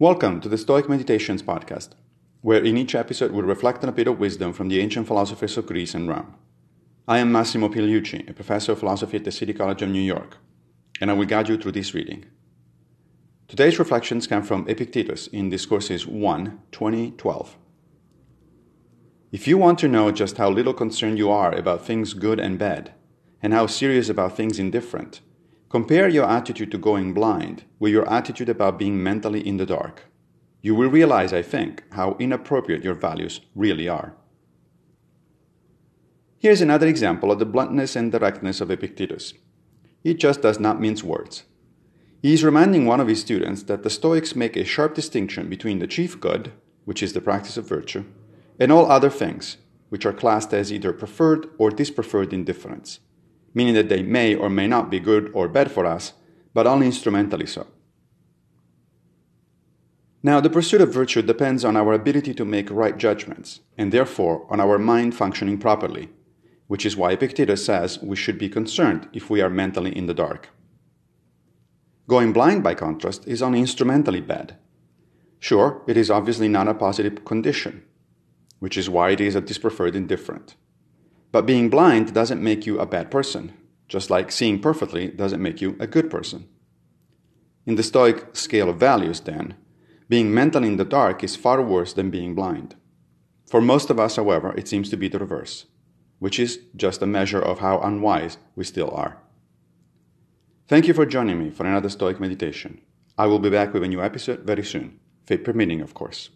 Welcome to the Stoic Meditations podcast, where in each episode we reflect on a bit of wisdom from the ancient philosophers of Greece and Rome. I am Massimo Pigliucci, a professor of philosophy at the City College of New York, and I will guide you through this reading. Today's reflections come from Epictetus in Discourses 1 2012. If you want to know just how little concerned you are about things good and bad, and how serious about things indifferent, Compare your attitude to going blind with your attitude about being mentally in the dark. You will realize, I think, how inappropriate your values really are. Here's another example of the bluntness and directness of Epictetus. He just does not mince words. He is reminding one of his students that the Stoics make a sharp distinction between the chief good, which is the practice of virtue, and all other things, which are classed as either preferred or dispreferred indifferents meaning that they may or may not be good or bad for us, but only instrumentally so. Now, the pursuit of virtue depends on our ability to make right judgments, and therefore on our mind functioning properly, which is why Epictetus says we should be concerned if we are mentally in the dark. Going blind, by contrast, is only instrumentally bad. Sure, it is obviously not a positive condition, which is why it is a dispreferred indifferent. But being blind doesn't make you a bad person, just like seeing perfectly doesn't make you a good person. In the Stoic scale of values, then, being mentally in the dark is far worse than being blind. For most of us, however, it seems to be the reverse, which is just a measure of how unwise we still are. Thank you for joining me for another Stoic meditation. I will be back with a new episode very soon, fate permitting, of course.